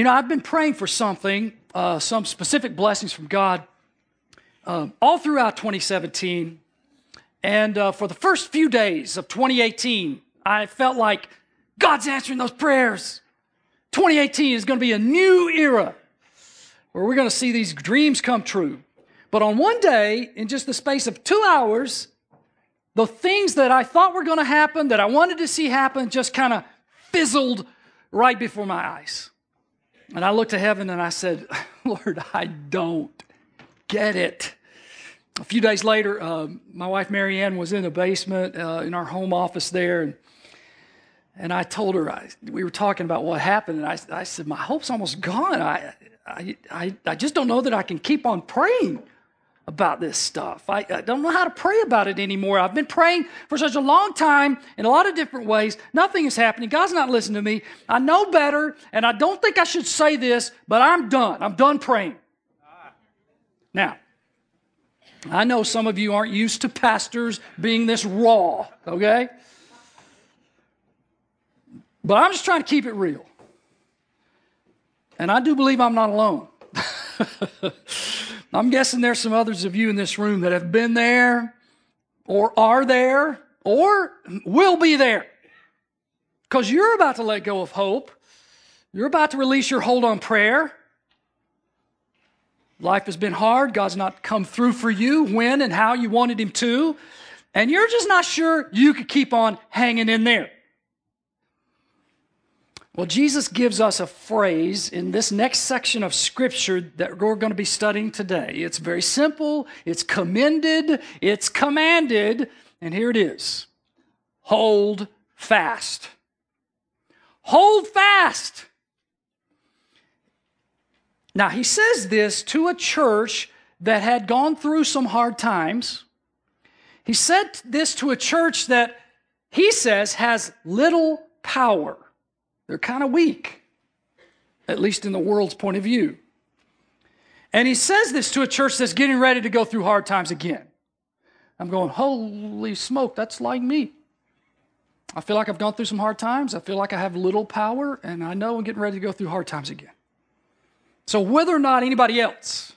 You know, I've been praying for something, uh, some specific blessings from God, um, all throughout 2017. And uh, for the first few days of 2018, I felt like God's answering those prayers. 2018 is going to be a new era where we're going to see these dreams come true. But on one day, in just the space of two hours, the things that I thought were going to happen, that I wanted to see happen, just kind of fizzled right before my eyes. And I looked to heaven and I said, Lord, I don't get it. A few days later, uh, my wife Marianne was in the basement uh, in our home office there. And, and I told her, I, we were talking about what happened. And I, I said, My hope's almost gone. I, I, I, I just don't know that I can keep on praying about this stuff. I, I, don't know how to pray about it anymore. I've been praying for such a long time in a lot of different ways. Nothing is happening. God's not listening to me. I know better, and I don't think I should say this, but I'm done. I'm done praying. Now, I know some of you aren't used to pastors being this raw, okay? But I'm just trying to keep it real. And I do believe I'm not alone. I'm guessing there's some others of you in this room that have been there or are there or will be there. Because you're about to let go of hope. You're about to release your hold on prayer. Life has been hard. God's not come through for you when and how you wanted Him to. And you're just not sure you could keep on hanging in there. Well, Jesus gives us a phrase in this next section of Scripture that we're going to be studying today. It's very simple, it's commended, it's commanded, and here it is hold fast. Hold fast. Now, he says this to a church that had gone through some hard times. He said this to a church that he says has little power. They're kind of weak, at least in the world's point of view. And he says this to a church that's getting ready to go through hard times again. I'm going, holy smoke, that's like me. I feel like I've gone through some hard times. I feel like I have little power, and I know I'm getting ready to go through hard times again. So, whether or not anybody else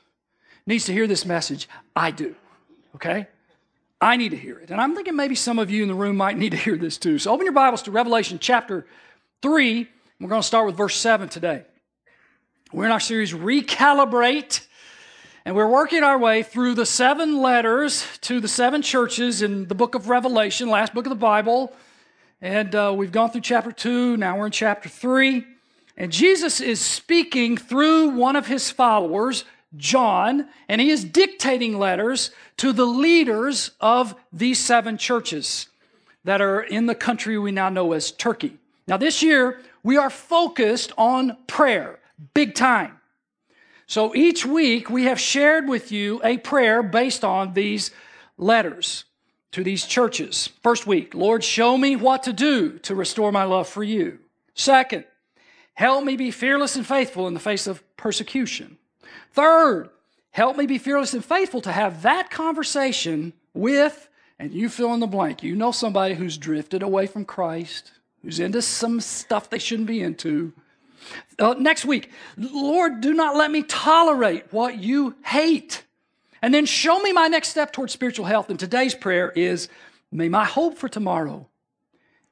needs to hear this message, I do. Okay? I need to hear it. And I'm thinking maybe some of you in the room might need to hear this too. So, open your Bibles to Revelation chapter 3. We're going to start with verse 7 today. We're in our series Recalibrate, and we're working our way through the seven letters to the seven churches in the book of Revelation, last book of the Bible. And uh, we've gone through chapter 2, now we're in chapter 3. And Jesus is speaking through one of his followers, John, and he is dictating letters to the leaders of these seven churches that are in the country we now know as Turkey. Now, this year, we are focused on prayer, big time. So each week, we have shared with you a prayer based on these letters to these churches. First week, Lord, show me what to do to restore my love for you. Second, help me be fearless and faithful in the face of persecution. Third, help me be fearless and faithful to have that conversation with, and you fill in the blank. You know somebody who's drifted away from Christ who's into some stuff they shouldn't be into. Uh, next week, Lord, do not let me tolerate what you hate. And then show me my next step towards spiritual health. And today's prayer is may my hope for tomorrow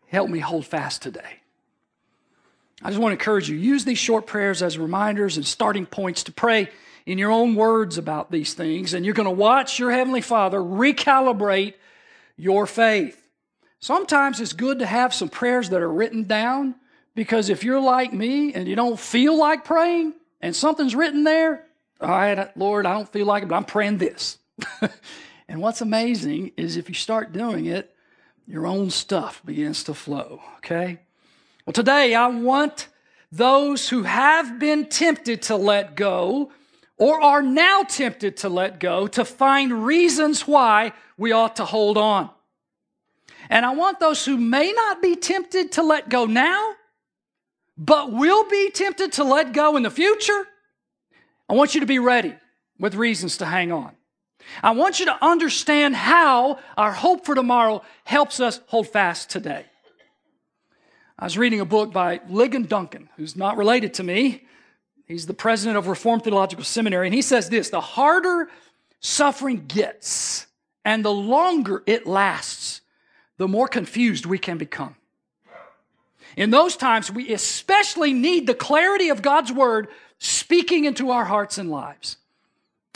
help me hold fast today. I just want to encourage you use these short prayers as reminders and starting points to pray in your own words about these things. And you're going to watch your Heavenly Father recalibrate your faith. Sometimes it's good to have some prayers that are written down because if you're like me and you don't feel like praying and something's written there, all right, Lord, I don't feel like it, but I'm praying this. and what's amazing is if you start doing it, your own stuff begins to flow, okay? Well, today I want those who have been tempted to let go or are now tempted to let go to find reasons why we ought to hold on. And I want those who may not be tempted to let go now, but will be tempted to let go in the future, I want you to be ready with reasons to hang on. I want you to understand how our hope for tomorrow helps us hold fast today. I was reading a book by Ligon Duncan, who's not related to me, He's the president of Reformed Theological Seminary, and he says this the harder suffering gets and the longer it lasts, the more confused we can become. In those times, we especially need the clarity of God's word speaking into our hearts and lives.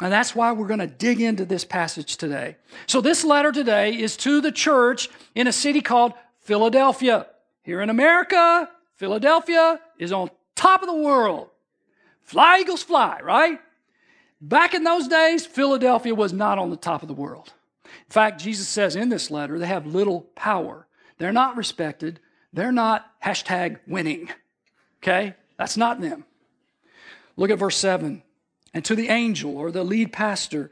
And that's why we're going to dig into this passage today. So, this letter today is to the church in a city called Philadelphia. Here in America, Philadelphia is on top of the world. Fly, Eagles, fly, right? Back in those days, Philadelphia was not on the top of the world. Fact, Jesus says in this letter, they have little power. They're not respected. They're not hashtag winning. Okay? That's not them. Look at verse 7. And to the angel or the lead pastor,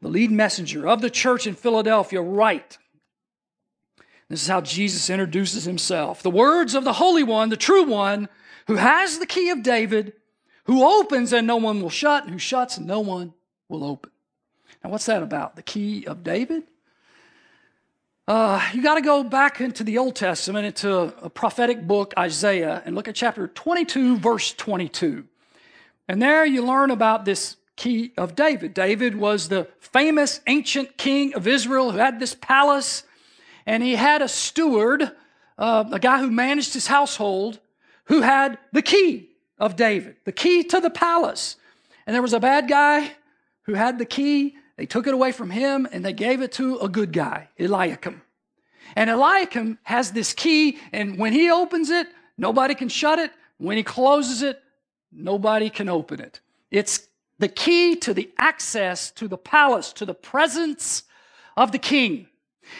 the lead messenger of the church in Philadelphia, write. This is how Jesus introduces himself. The words of the Holy One, the true one, who has the key of David, who opens and no one will shut, and who shuts and no one will open. Now, what's that about? The key of David? Uh, you got to go back into the Old Testament, into a prophetic book, Isaiah, and look at chapter 22, verse 22. And there you learn about this key of David. David was the famous ancient king of Israel who had this palace, and he had a steward, uh, a guy who managed his household, who had the key of David, the key to the palace. And there was a bad guy who had the key. They took it away from him and they gave it to a good guy, Eliakim. And Eliakim has this key, and when he opens it, nobody can shut it. When he closes it, nobody can open it. It's the key to the access to the palace, to the presence of the king.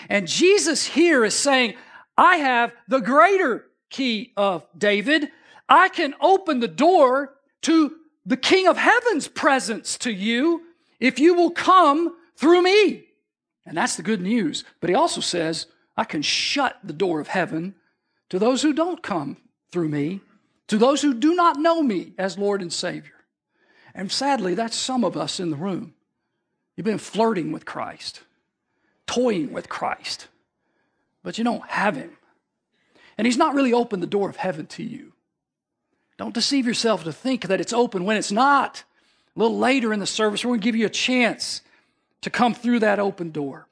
And Jesus here is saying, I have the greater key of David. I can open the door to the King of Heaven's presence to you if you will come through me. And that's the good news. But he also says, I can shut the door of heaven to those who don't come through me, to those who do not know me as Lord and Savior. And sadly, that's some of us in the room. You've been flirting with Christ, toying with Christ, but you don't have Him. And He's not really opened the door of heaven to you. Don't deceive yourself to think that it's open when it's not. A little later in the service, we're going to give you a chance to come through that open door.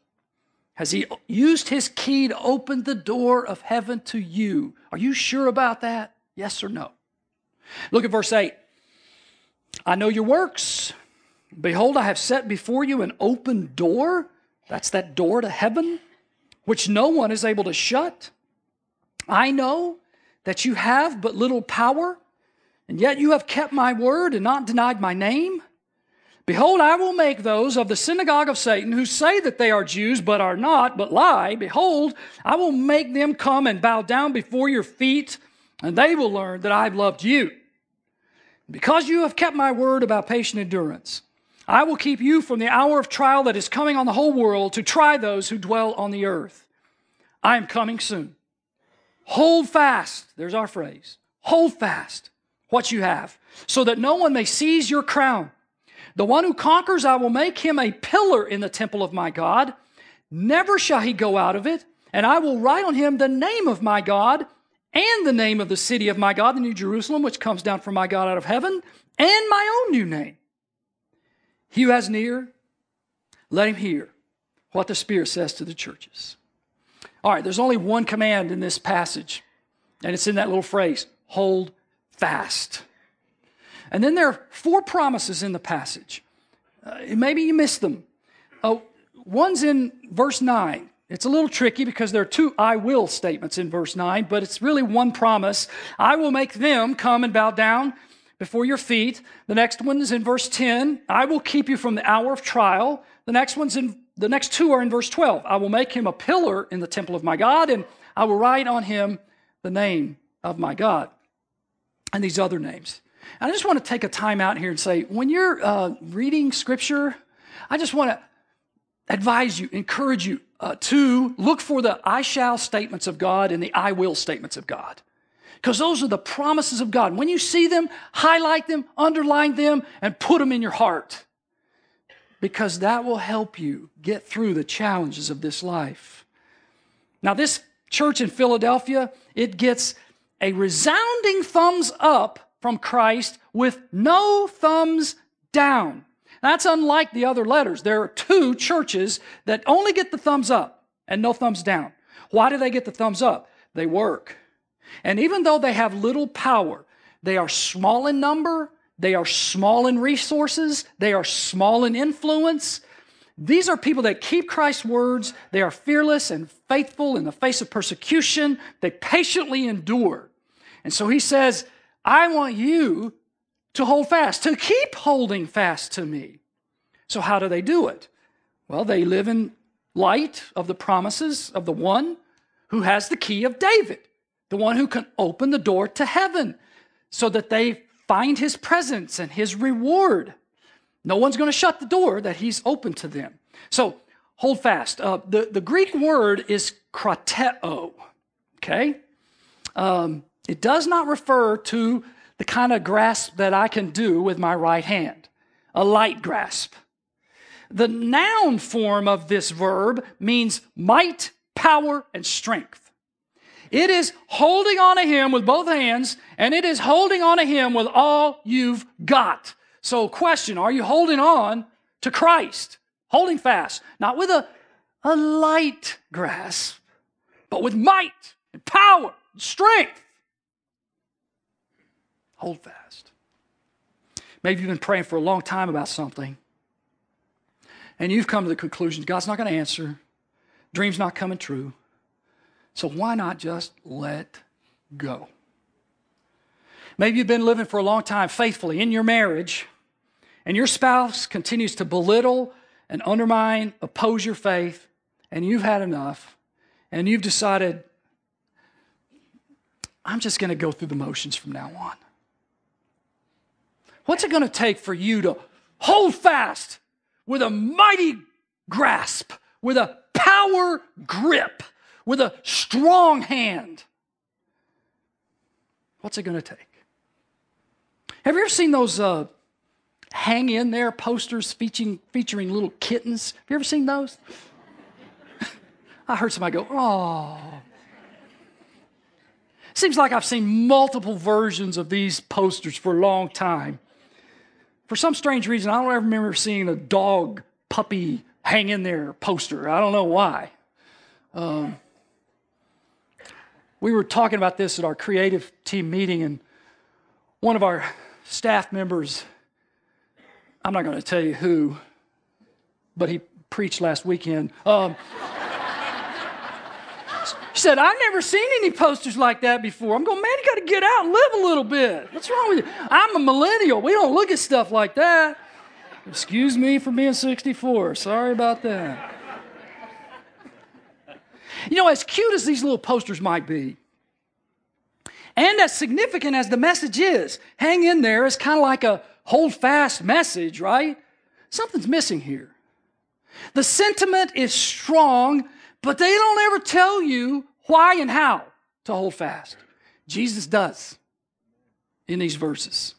Has he used his key to open the door of heaven to you? Are you sure about that? Yes or no? Look at verse 8. I know your works. Behold, I have set before you an open door. That's that door to heaven, which no one is able to shut. I know that you have but little power, and yet you have kept my word and not denied my name. Behold, I will make those of the synagogue of Satan who say that they are Jews but are not, but lie. Behold, I will make them come and bow down before your feet, and they will learn that I've loved you. Because you have kept my word about patient endurance, I will keep you from the hour of trial that is coming on the whole world to try those who dwell on the earth. I am coming soon. Hold fast, there's our phrase. Hold fast what you have, so that no one may seize your crown. The one who conquers, I will make him a pillar in the temple of my God. Never shall he go out of it. And I will write on him the name of my God and the name of the city of my God, the New Jerusalem, which comes down from my God out of heaven, and my own new name. He who has an ear, let him hear what the Spirit says to the churches. All right, there's only one command in this passage, and it's in that little phrase hold fast. And then there are four promises in the passage. Uh, maybe you missed them. Uh, one's in verse 9. It's a little tricky because there are two I will statements in verse 9, but it's really one promise. I will make them come and bow down before your feet. The next one is in verse 10. I will keep you from the hour of trial. The next one's in the next two are in verse 12. I will make him a pillar in the temple of my God, and I will write on him the name of my God. And these other names. And I just want to take a time out here and say, when you're uh, reading scripture, I just want to advise you, encourage you uh, to look for the I shall statements of God and the I will statements of God. Because those are the promises of God. When you see them, highlight them, underline them, and put them in your heart. Because that will help you get through the challenges of this life. Now, this church in Philadelphia, it gets a resounding thumbs up from Christ with no thumbs down. That's unlike the other letters. There are two churches that only get the thumbs up and no thumbs down. Why do they get the thumbs up? They work. And even though they have little power, they are small in number, they are small in resources, they are small in influence. These are people that keep Christ's words. They are fearless and faithful in the face of persecution. They patiently endure. And so he says, I want you to hold fast, to keep holding fast to me. So, how do they do it? Well, they live in light of the promises of the one who has the key of David, the one who can open the door to heaven so that they find his presence and his reward. No one's going to shut the door that he's open to them. So, hold fast. Uh, the, the Greek word is krateo, okay? Um, it does not refer to the kind of grasp that I can do with my right hand, a light grasp. The noun form of this verb means might, power, and strength. It is holding on to Him with both hands, and it is holding on to Him with all you've got. So, question Are you holding on to Christ? Holding fast, not with a, a light grasp, but with might and power and strength. Hold fast. Maybe you've been praying for a long time about something, and you've come to the conclusion God's not going to answer, dream's not coming true. So why not just let go? Maybe you've been living for a long time faithfully in your marriage, and your spouse continues to belittle and undermine, oppose your faith, and you've had enough, and you've decided, I'm just going to go through the motions from now on. What's it going to take for you to hold fast with a mighty grasp, with a power grip, with a strong hand? What's it going to take? Have you ever seen those uh, hang in there posters featuring, featuring little kittens? Have you ever seen those? I heard somebody go, oh. Seems like I've seen multiple versions of these posters for a long time. For some strange reason, I don't ever remember seeing a dog puppy hang in there poster. I don't know why. Um, we were talking about this at our creative team meeting, and one of our staff members, I'm not going to tell you who, but he preached last weekend. Um, said, I've never seen any posters like that before. I'm going, man, you got to get out and live a little bit. What's wrong with you? I'm a millennial. We don't look at stuff like that. Excuse me for being 64. Sorry about that. You know, as cute as these little posters might be, and as significant as the message is, hang in there is kind of like a hold fast message, right? Something's missing here. The sentiment is strong, but they don't ever tell you why and how to hold fast. Jesus does in these verses.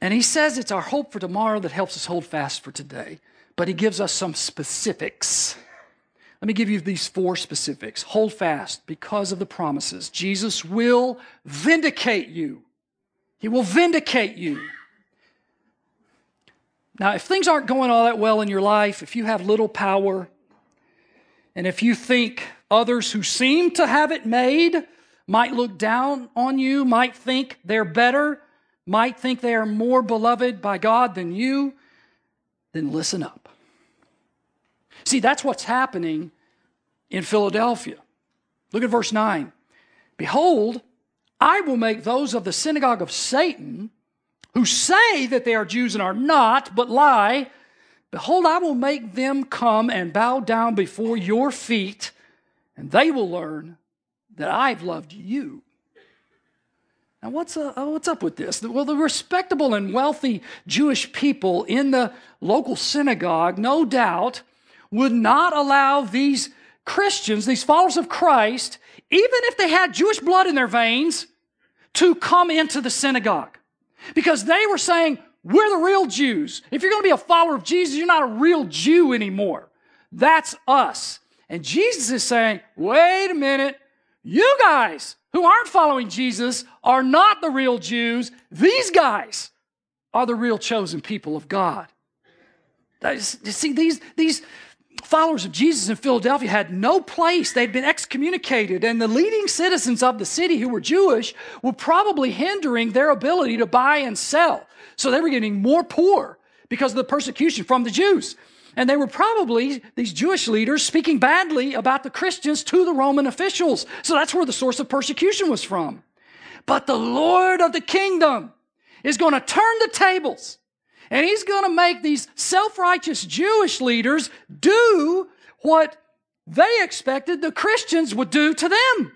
And he says it's our hope for tomorrow that helps us hold fast for today. But he gives us some specifics. Let me give you these four specifics. Hold fast because of the promises. Jesus will vindicate you. He will vindicate you. Now, if things aren't going all that well in your life, if you have little power, and if you think others who seem to have it made might look down on you, might think they're better, might think they are more beloved by God than you, then listen up. See, that's what's happening in Philadelphia. Look at verse 9. Behold, I will make those of the synagogue of Satan who say that they are Jews and are not, but lie Behold, I will make them come and bow down before your feet, and they will learn that I've loved you. Now, what's, uh, what's up with this? Well, the respectable and wealthy Jewish people in the local synagogue, no doubt, would not allow these Christians, these followers of Christ, even if they had Jewish blood in their veins, to come into the synagogue. Because they were saying, we're the real Jews. If you're going to be a follower of Jesus, you're not a real Jew anymore. That's us. And Jesus is saying, wait a minute, you guys who aren't following Jesus are not the real Jews. These guys are the real chosen people of God. See, these, these followers of Jesus in Philadelphia had no place. They'd been excommunicated, and the leading citizens of the city who were Jewish were probably hindering their ability to buy and sell. So they were getting more poor because of the persecution from the Jews. And they were probably, these Jewish leaders, speaking badly about the Christians to the Roman officials. So that's where the source of persecution was from. But the Lord of the kingdom is going to turn the tables and he's going to make these self righteous Jewish leaders do what they expected the Christians would do to them.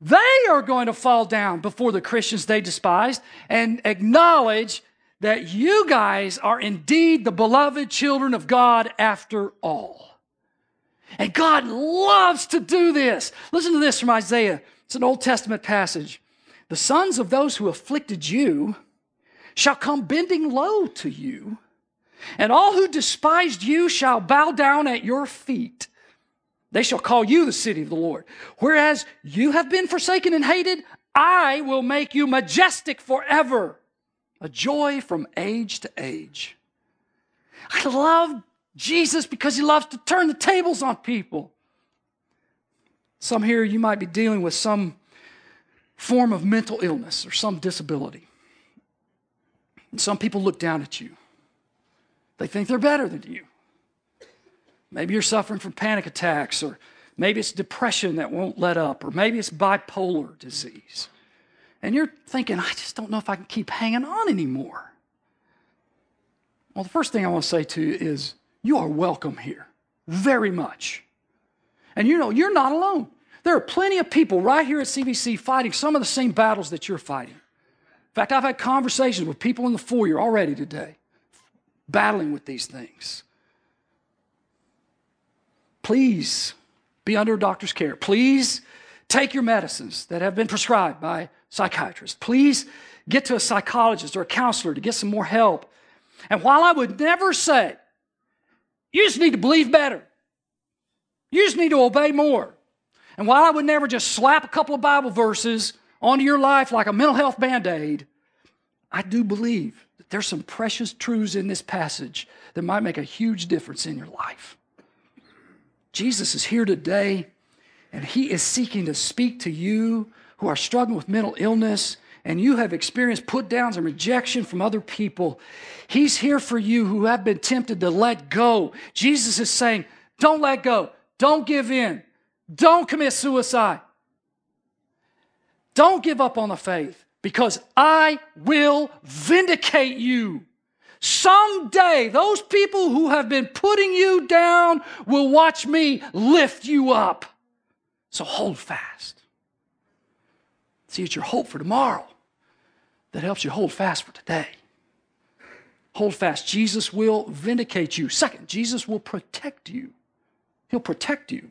They are going to fall down before the Christians they despised and acknowledge that you guys are indeed the beloved children of God after all. And God loves to do this. Listen to this from Isaiah. It's an Old Testament passage. The sons of those who afflicted you shall come bending low to you, and all who despised you shall bow down at your feet. They shall call you the city of the Lord. Whereas you have been forsaken and hated, I will make you majestic forever, a joy from age to age. I love Jesus because he loves to turn the tables on people. Some here, you might be dealing with some form of mental illness or some disability. And some people look down at you. They think they're better than you. Maybe you're suffering from panic attacks, or maybe it's depression that won't let up, or maybe it's bipolar disease. And you're thinking, I just don't know if I can keep hanging on anymore. Well, the first thing I want to say to you is you are welcome here, very much. And you know, you're not alone. There are plenty of people right here at CVC fighting some of the same battles that you're fighting. In fact, I've had conversations with people in the foyer already today battling with these things. Please be under a doctor's care. Please take your medicines that have been prescribed by psychiatrists. Please get to a psychologist or a counselor to get some more help. And while I would never say, you just need to believe better, you just need to obey more. And while I would never just slap a couple of Bible verses onto your life like a mental health band aid, I do believe that there's some precious truths in this passage that might make a huge difference in your life. Jesus is here today, and he is seeking to speak to you who are struggling with mental illness and you have experienced put downs and rejection from other people. He's here for you who have been tempted to let go. Jesus is saying, Don't let go. Don't give in. Don't commit suicide. Don't give up on the faith because I will vindicate you. Someday, those people who have been putting you down will watch me lift you up. So hold fast. See, it's your hope for tomorrow that helps you hold fast for today. Hold fast. Jesus will vindicate you. Second, Jesus will protect you. He'll protect you.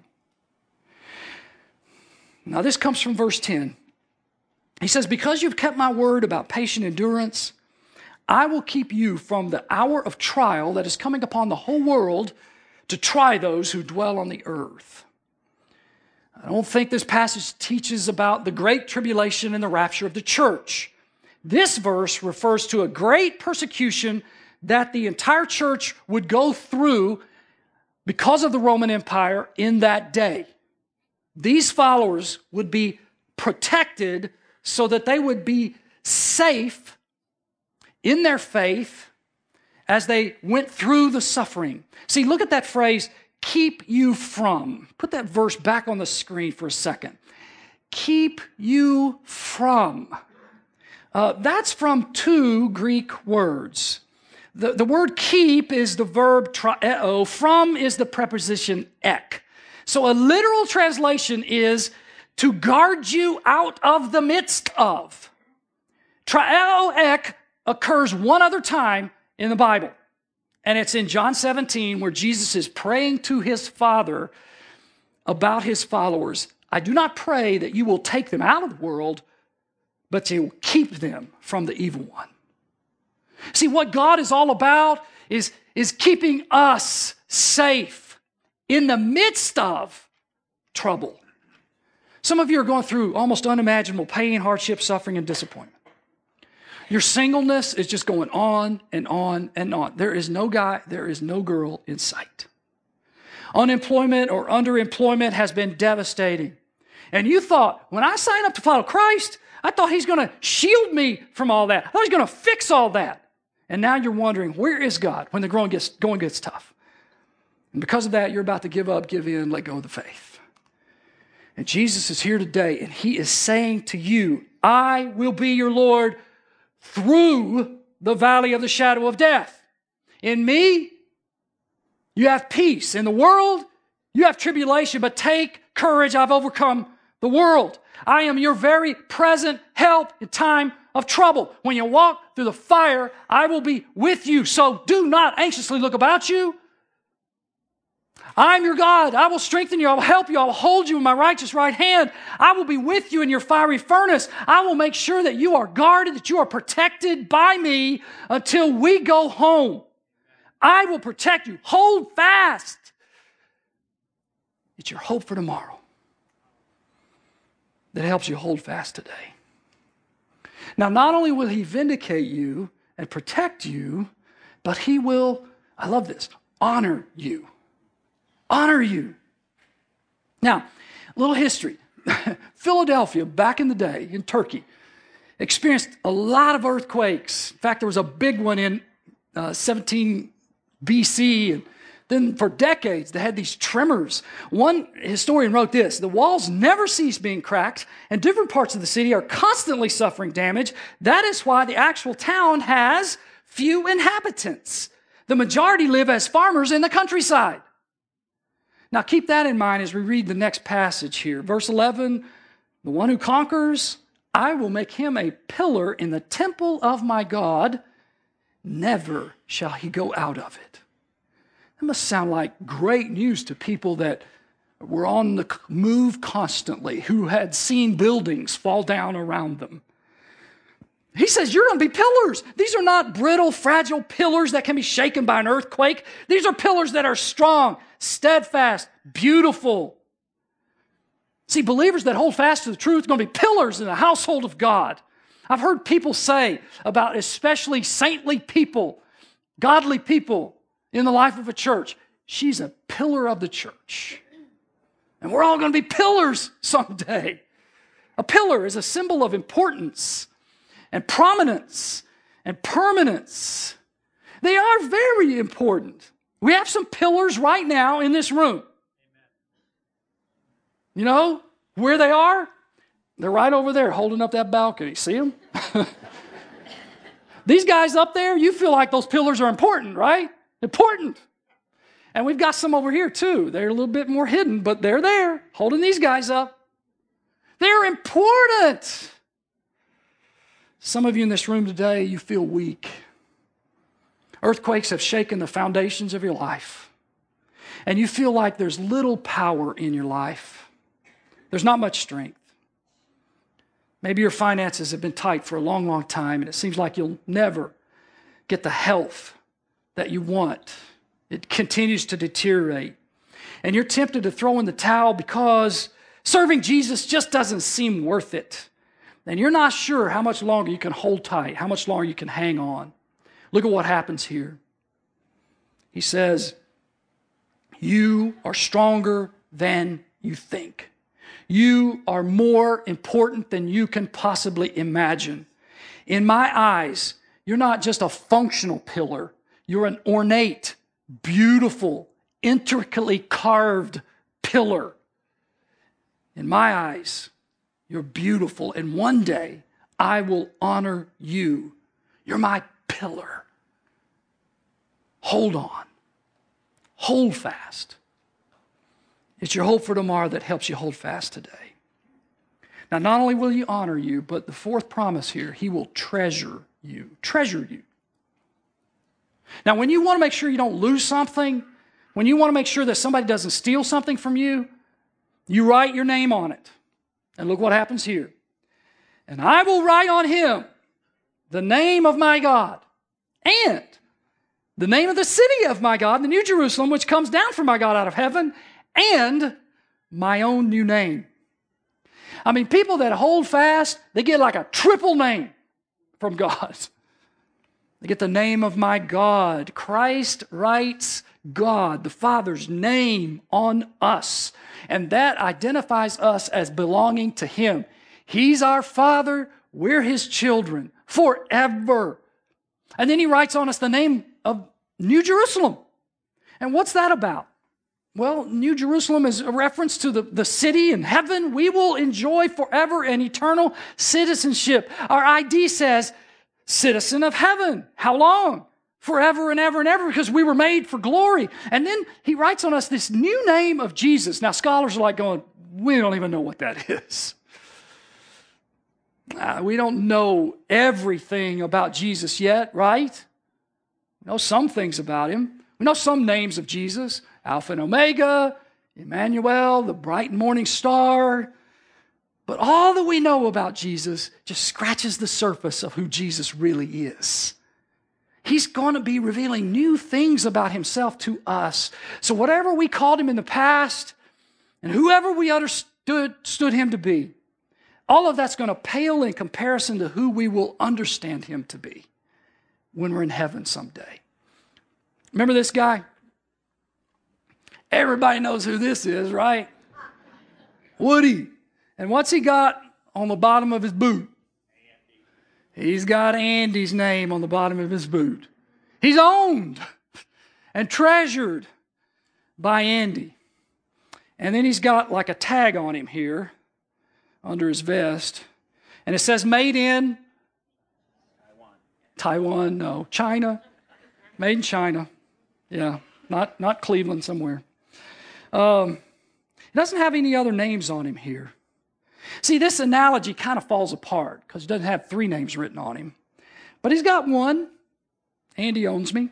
Now, this comes from verse 10. He says, Because you've kept my word about patient endurance, I will keep you from the hour of trial that is coming upon the whole world to try those who dwell on the earth. I don't think this passage teaches about the great tribulation and the rapture of the church. This verse refers to a great persecution that the entire church would go through because of the Roman Empire in that day. These followers would be protected so that they would be safe in their faith as they went through the suffering. See, look at that phrase, keep you from. Put that verse back on the screen for a second. Keep you from. Uh, that's from two Greek words. The, the word keep is the verb tereo, from is the preposition ek. So a literal translation is to guard you out of the midst of. Tereo ek occurs one other time in the Bible, and it's in John 17 where Jesus is praying to his Father about his followers. I do not pray that you will take them out of the world, but to keep them from the evil one. See, what God is all about is, is keeping us safe in the midst of trouble. Some of you are going through almost unimaginable pain, hardship, suffering, and disappointment. Your singleness is just going on and on and on. There is no guy, there is no girl in sight. Unemployment or underemployment has been devastating. And you thought, when I sign up to follow Christ, I thought he's going to shield me from all that. I thought he's going to fix all that. And now you're wondering, where is God when the going gets, going gets tough? And because of that, you're about to give up, give in, let go of the faith. And Jesus is here today, and he is saying to you, I will be your Lord through the valley of the shadow of death. In me, you have peace. In the world, you have tribulation, but take courage. I've overcome the world. I am your very present help in time of trouble. When you walk through the fire, I will be with you. So do not anxiously look about you. I'm your God. I will strengthen you. I will help you. I will hold you in my righteous right hand. I will be with you in your fiery furnace. I will make sure that you are guarded, that you are protected by me until we go home. I will protect you. Hold fast. It's your hope for tomorrow that helps you hold fast today. Now, not only will he vindicate you and protect you, but he will, I love this, honor you honor you. Now, a little history. Philadelphia, back in the day in Turkey, experienced a lot of earthquakes. In fact, there was a big one in uh, 17 BC. And then for decades, they had these tremors. One historian wrote this The walls never cease being cracked, and different parts of the city are constantly suffering damage. That is why the actual town has few inhabitants. The majority live as farmers in the countryside. Now, keep that in mind as we read the next passage here. Verse 11 The one who conquers, I will make him a pillar in the temple of my God. Never shall he go out of it. That must sound like great news to people that were on the move constantly, who had seen buildings fall down around them. He says, You're going to be pillars. These are not brittle, fragile pillars that can be shaken by an earthquake. These are pillars that are strong, steadfast, beautiful. See, believers that hold fast to the truth are going to be pillars in the household of God. I've heard people say about especially saintly people, godly people in the life of a church, she's a pillar of the church. And we're all going to be pillars someday. A pillar is a symbol of importance and prominence and permanence. They are very important. We have some pillars right now in this room. You know where they are? They're right over there holding up that balcony. See them? these guys up there, you feel like those pillars are important, right? Important. And we've got some over here too. They're a little bit more hidden, but they're there holding these guys up. They're important. Some of you in this room today, you feel weak. Earthquakes have shaken the foundations of your life. And you feel like there's little power in your life. There's not much strength. Maybe your finances have been tight for a long, long time, and it seems like you'll never get the health that you want. It continues to deteriorate. And you're tempted to throw in the towel because serving Jesus just doesn't seem worth it and you're not sure how much longer you can hold tight, how much longer you can hang on. Look at what happens here. He says, You are stronger than you think. You are more important than you can possibly imagine. In my eyes, you're not just a functional pillar, you're an ornate, beautiful, intricately carved pillar. In my eyes, you're beautiful. And one day I will honor you. You're my pillar. Hold on. Hold fast. It's your hope for tomorrow that helps you hold fast today. Now, not only will he honor you, but the fourth promise here, he will treasure you. Treasure you. Now, when you want to make sure you don't lose something, when you want to make sure that somebody doesn't steal something from you, you write your name on it. And look what happens here. And I will write on him the name of my God and the name of the city of my God, the New Jerusalem, which comes down from my God out of heaven, and my own new name. I mean, people that hold fast, they get like a triple name from God. They get the name of my God. Christ writes God, the Father's name on us. And that identifies us as belonging to Him. He's our Father, we're His children forever. And then He writes on us the name of New Jerusalem. And what's that about? Well, New Jerusalem is a reference to the, the city in heaven. We will enjoy forever and eternal citizenship. Our ID says, citizen of heaven. How long? Forever and ever and ever because we were made for glory. And then he writes on us this new name of Jesus. Now, scholars are like going, we don't even know what that is. Uh, we don't know everything about Jesus yet, right? We know some things about him. We know some names of Jesus. Alpha and Omega, Emmanuel, the bright morning star. But all that we know about Jesus just scratches the surface of who Jesus really is. He's going to be revealing new things about himself to us. So, whatever we called him in the past and whoever we understood stood him to be, all of that's going to pale in comparison to who we will understand him to be when we're in heaven someday. Remember this guy? Everybody knows who this is, right? Woody. And what's he got on the bottom of his boot? He's got Andy's name on the bottom of his boot. He's owned and treasured by Andy. And then he's got like a tag on him here under his vest. And it says made in Taiwan. Taiwan, no. China. Made in China. Yeah, not, not Cleveland somewhere. Um, he doesn't have any other names on him here. See, this analogy kind of falls apart because he doesn't have three names written on him. But he's got one. Andy owns me.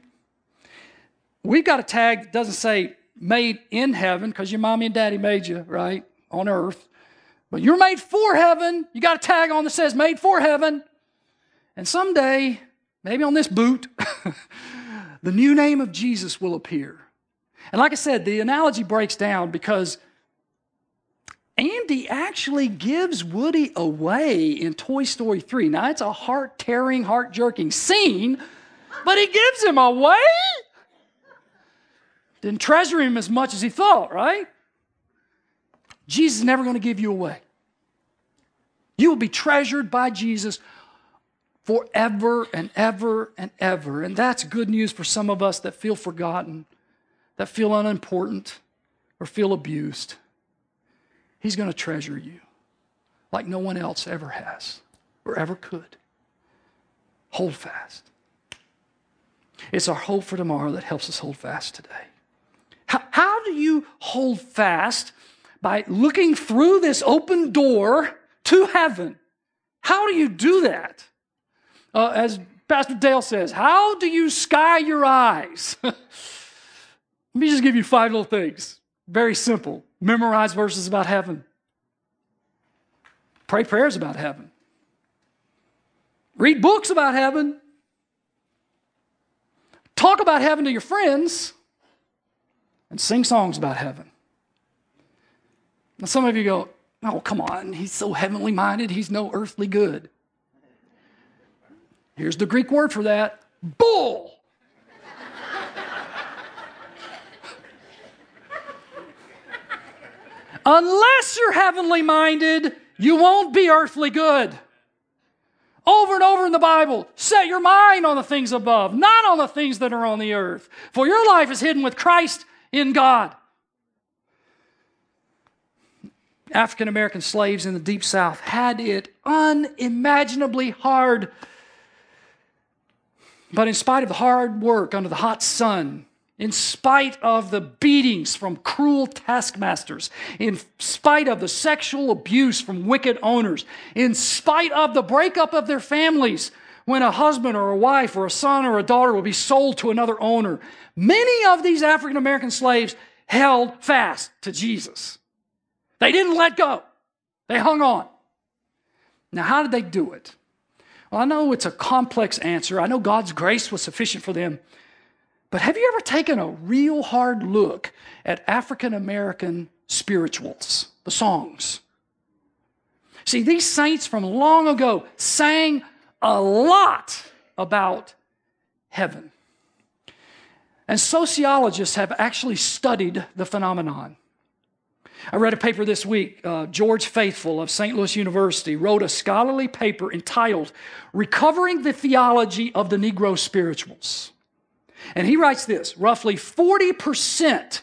We've got a tag that doesn't say made in heaven because your mommy and daddy made you, right? On earth. But you're made for heaven. You got a tag on that says made for heaven. And someday, maybe on this boot, the new name of Jesus will appear. And like I said, the analogy breaks down because Andy actually gives Woody away in Toy Story 3. Now, it's a heart tearing, heart jerking scene, but he gives him away? Didn't treasure him as much as he thought, right? Jesus is never going to give you away. You will be treasured by Jesus forever and ever and ever. And that's good news for some of us that feel forgotten that feel unimportant or feel abused, He's going to treasure you like no one else ever has or ever could. Hold fast. It's our hope for tomorrow that helps us hold fast today. How, how do you hold fast? By looking through this open door to heaven. How do you do that? Uh, as Pastor Dale says, how do you sky your eyes? Let me just give you five little things. Very simple. Memorize verses about heaven. Pray prayers about heaven. Read books about heaven. Talk about heaven to your friends. And sing songs about heaven. Now, some of you go, Oh, come on, he's so heavenly minded, he's no earthly good. Here's the Greek word for that bull. Unless you're heavenly minded, you won't be earthly good. Over and over in the Bible, set your mind on the things above, not on the things that are on the earth. For your life is hidden with Christ in God. African American slaves in the Deep South had it unimaginably hard. But in spite of the hard work under the hot sun, in spite of the beatings from cruel taskmasters, in spite of the sexual abuse from wicked owners, in spite of the breakup of their families when a husband or a wife or a son or a daughter will be sold to another owner. Many of these African American slaves held fast to Jesus. They didn't let go, they hung on. Now, how did they do it? Well, I know it's a complex answer. I know God's grace was sufficient for them. But have you ever taken a real hard look at African American spirituals, the songs? See, these saints from long ago sang a lot about heaven. And sociologists have actually studied the phenomenon. I read a paper this week. Uh, George Faithful of St. Louis University wrote a scholarly paper entitled Recovering the Theology of the Negro Spirituals. And he writes this roughly 40%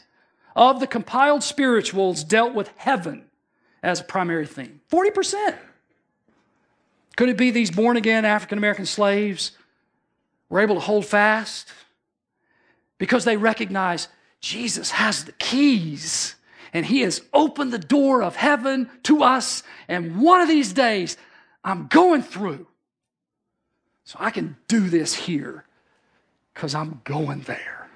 of the compiled spirituals dealt with heaven as a primary theme. 40%. Could it be these born again African American slaves were able to hold fast because they recognize Jesus has the keys and he has opened the door of heaven to us. And one of these days, I'm going through. So I can do this here because I'm going there.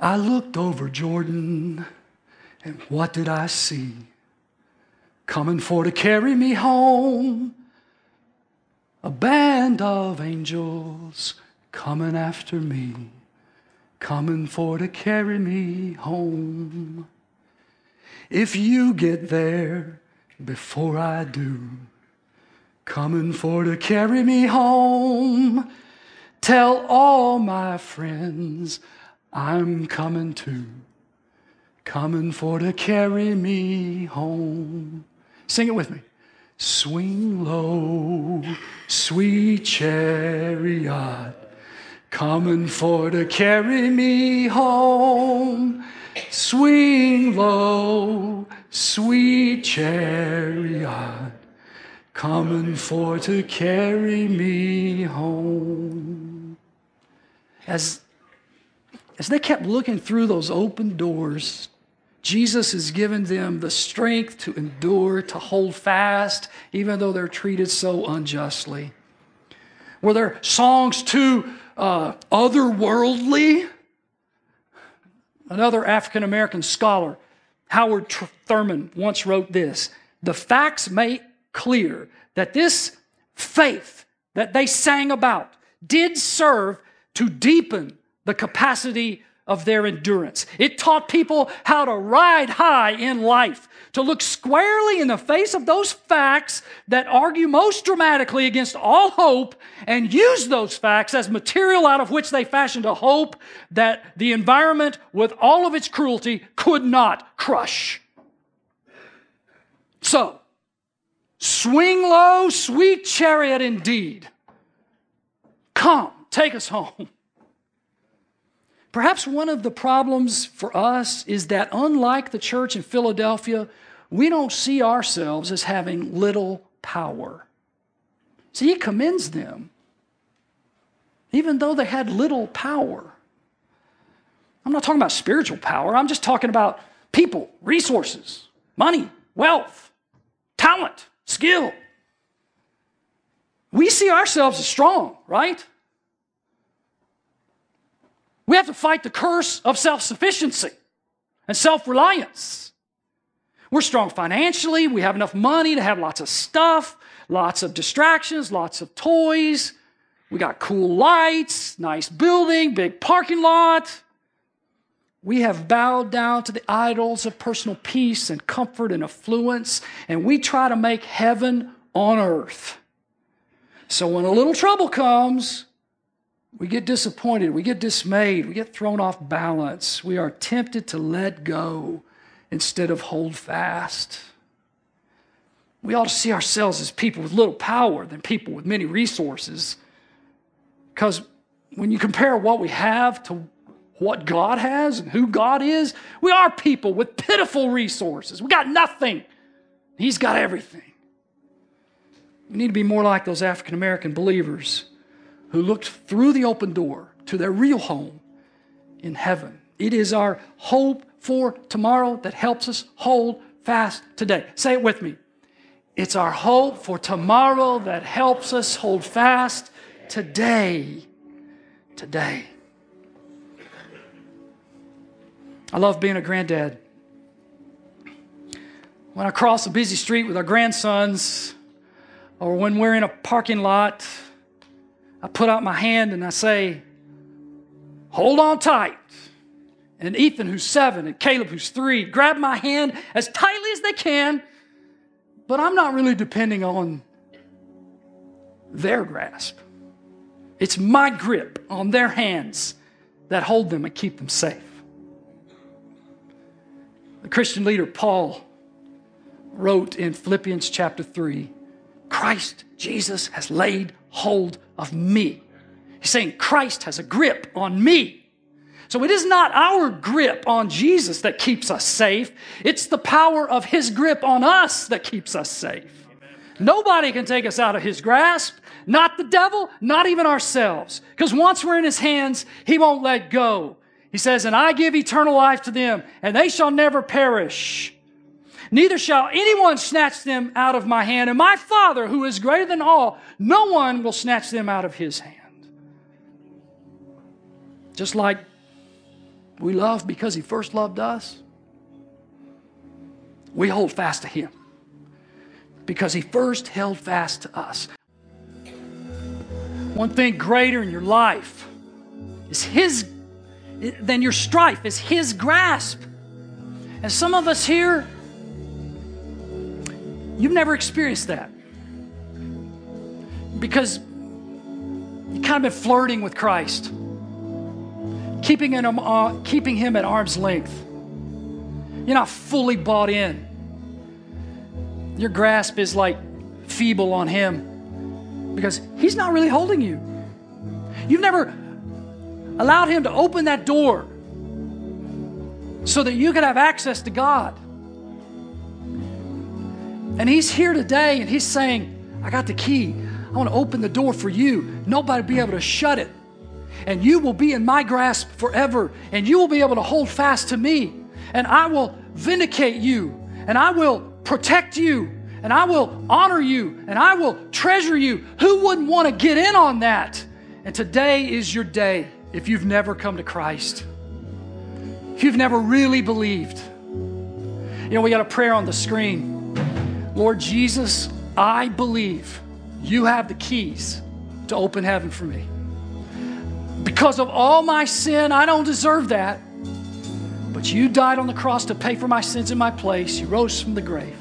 I looked over Jordan, and what did I see? Coming for to carry me home. A band of angels coming after me, coming for to carry me home. If you get there before I do, coming for to carry me home, tell all my friends I'm coming too, coming for to carry me home. Sing it with me. Swing low, sweet chariot, coming for to carry me home. Swing low, sweet chariot, coming for to carry me home. As as they kept looking through those open doors, Jesus has given them the strength to endure, to hold fast, even though they're treated so unjustly. Were there songs too uh, otherworldly? Another African American scholar, Howard Thurman, once wrote this The facts make clear that this faith that they sang about did serve to deepen the capacity of their endurance. It taught people how to ride high in life, to look squarely in the face of those facts that argue most dramatically against all hope, and use those facts as material out of which they fashioned a hope that the environment, with all of its cruelty, could not crush. So, swing low, sweet chariot indeed. Come, take us home. Perhaps one of the problems for us is that, unlike the church in Philadelphia, we don't see ourselves as having little power. See, he commends them, even though they had little power. I'm not talking about spiritual power, I'm just talking about people, resources, money, wealth, talent, skill. We see ourselves as strong, right? We have to fight the curse of self sufficiency and self reliance. We're strong financially. We have enough money to have lots of stuff, lots of distractions, lots of toys. We got cool lights, nice building, big parking lot. We have bowed down to the idols of personal peace and comfort and affluence, and we try to make heaven on earth. So when a little trouble comes, we get disappointed, we get dismayed, we get thrown off balance. We are tempted to let go instead of hold fast. We ought to see ourselves as people with little power than people with many resources. Because when you compare what we have to what God has and who God is, we are people with pitiful resources. We got nothing. He's got everything. We need to be more like those African American believers who looked through the open door to their real home in heaven. It is our hope for tomorrow that helps us hold fast today. Say it with me. It's our hope for tomorrow that helps us hold fast today. Today. I love being a granddad. When I cross a busy street with our grandsons, or when we're in a parking lot, I put out my hand and I say, Hold on tight. and Ethan, who's seven, and Caleb, who's three, grab my hand as tightly as they can, but I'm not really depending on their grasp. It's my grip on their hands that hold them and keep them safe. The Christian leader Paul wrote in Philippians chapter 3 Christ Jesus has laid hold of me. He's saying Christ has a grip on me. So it is not our grip on Jesus that keeps us safe, it's the power of his grip on us that keeps us safe. Nobody can take us out of his grasp, not the devil, not even ourselves. Because once we're in his hands, he won't let go. He says, And I give eternal life to them, and they shall never perish. Neither shall anyone snatch them out of my hand. And my Father, who is greater than all, no one will snatch them out of his hand. Just like we love because he first loved us, we hold fast to him because he first held fast to us. One thing greater in your life is his than your strife is his grasp. And some of us here you've never experienced that. Because you've kind of been flirting with Christ, keeping him, uh, keeping him at arm's length. You're not fully bought in. Your grasp is like feeble on Him because He's not really holding you. You've never allowed Him to open that door so that you could have access to God. And He's here today and He's saying, I got the key. I want to open the door for you. Nobody will be able to shut it. And you will be in my grasp forever. And you will be able to hold fast to me. And I will vindicate you. And I will protect you and I will honor you and I will treasure you. Who wouldn't want to get in on that? And today is your day if you've never come to Christ, if you've never really believed. You know, we got a prayer on the screen. Lord Jesus, I believe you have the keys to open heaven for me. Because of all my sin, I don't deserve that. But you died on the cross to pay for my sins in my place. You rose from the grave.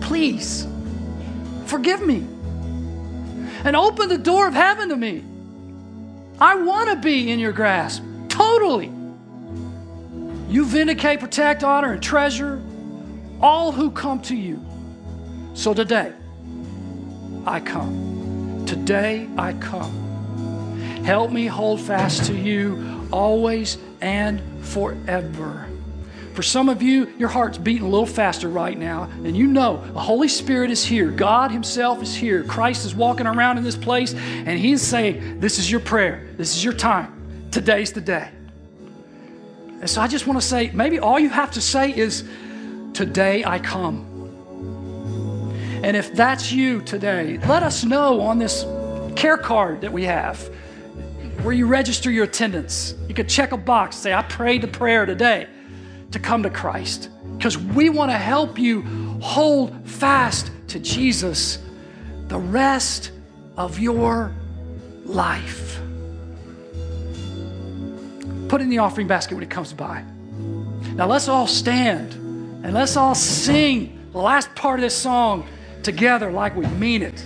Please, forgive me. And open the door of heaven to me. I want to be in your grasp, totally. You vindicate, protect, honor, and treasure all who come to you. So today, I come. Today, I come. Help me hold fast to you always and forever. For some of you, your heart's beating a little faster right now, and you know the Holy Spirit is here. God Himself is here. Christ is walking around in this place, and He's saying, This is your prayer. This is your time. Today's the day. And so I just want to say, maybe all you have to say is, Today I come. And if that's you today, let us know on this care card that we have where you register your attendance. You could check a box, say, I prayed the prayer today to come to Christ. Because we want to help you hold fast to Jesus the rest of your life. Put in the offering basket when it comes by. Now let's all stand and let's all sing the last part of this song together like we mean it.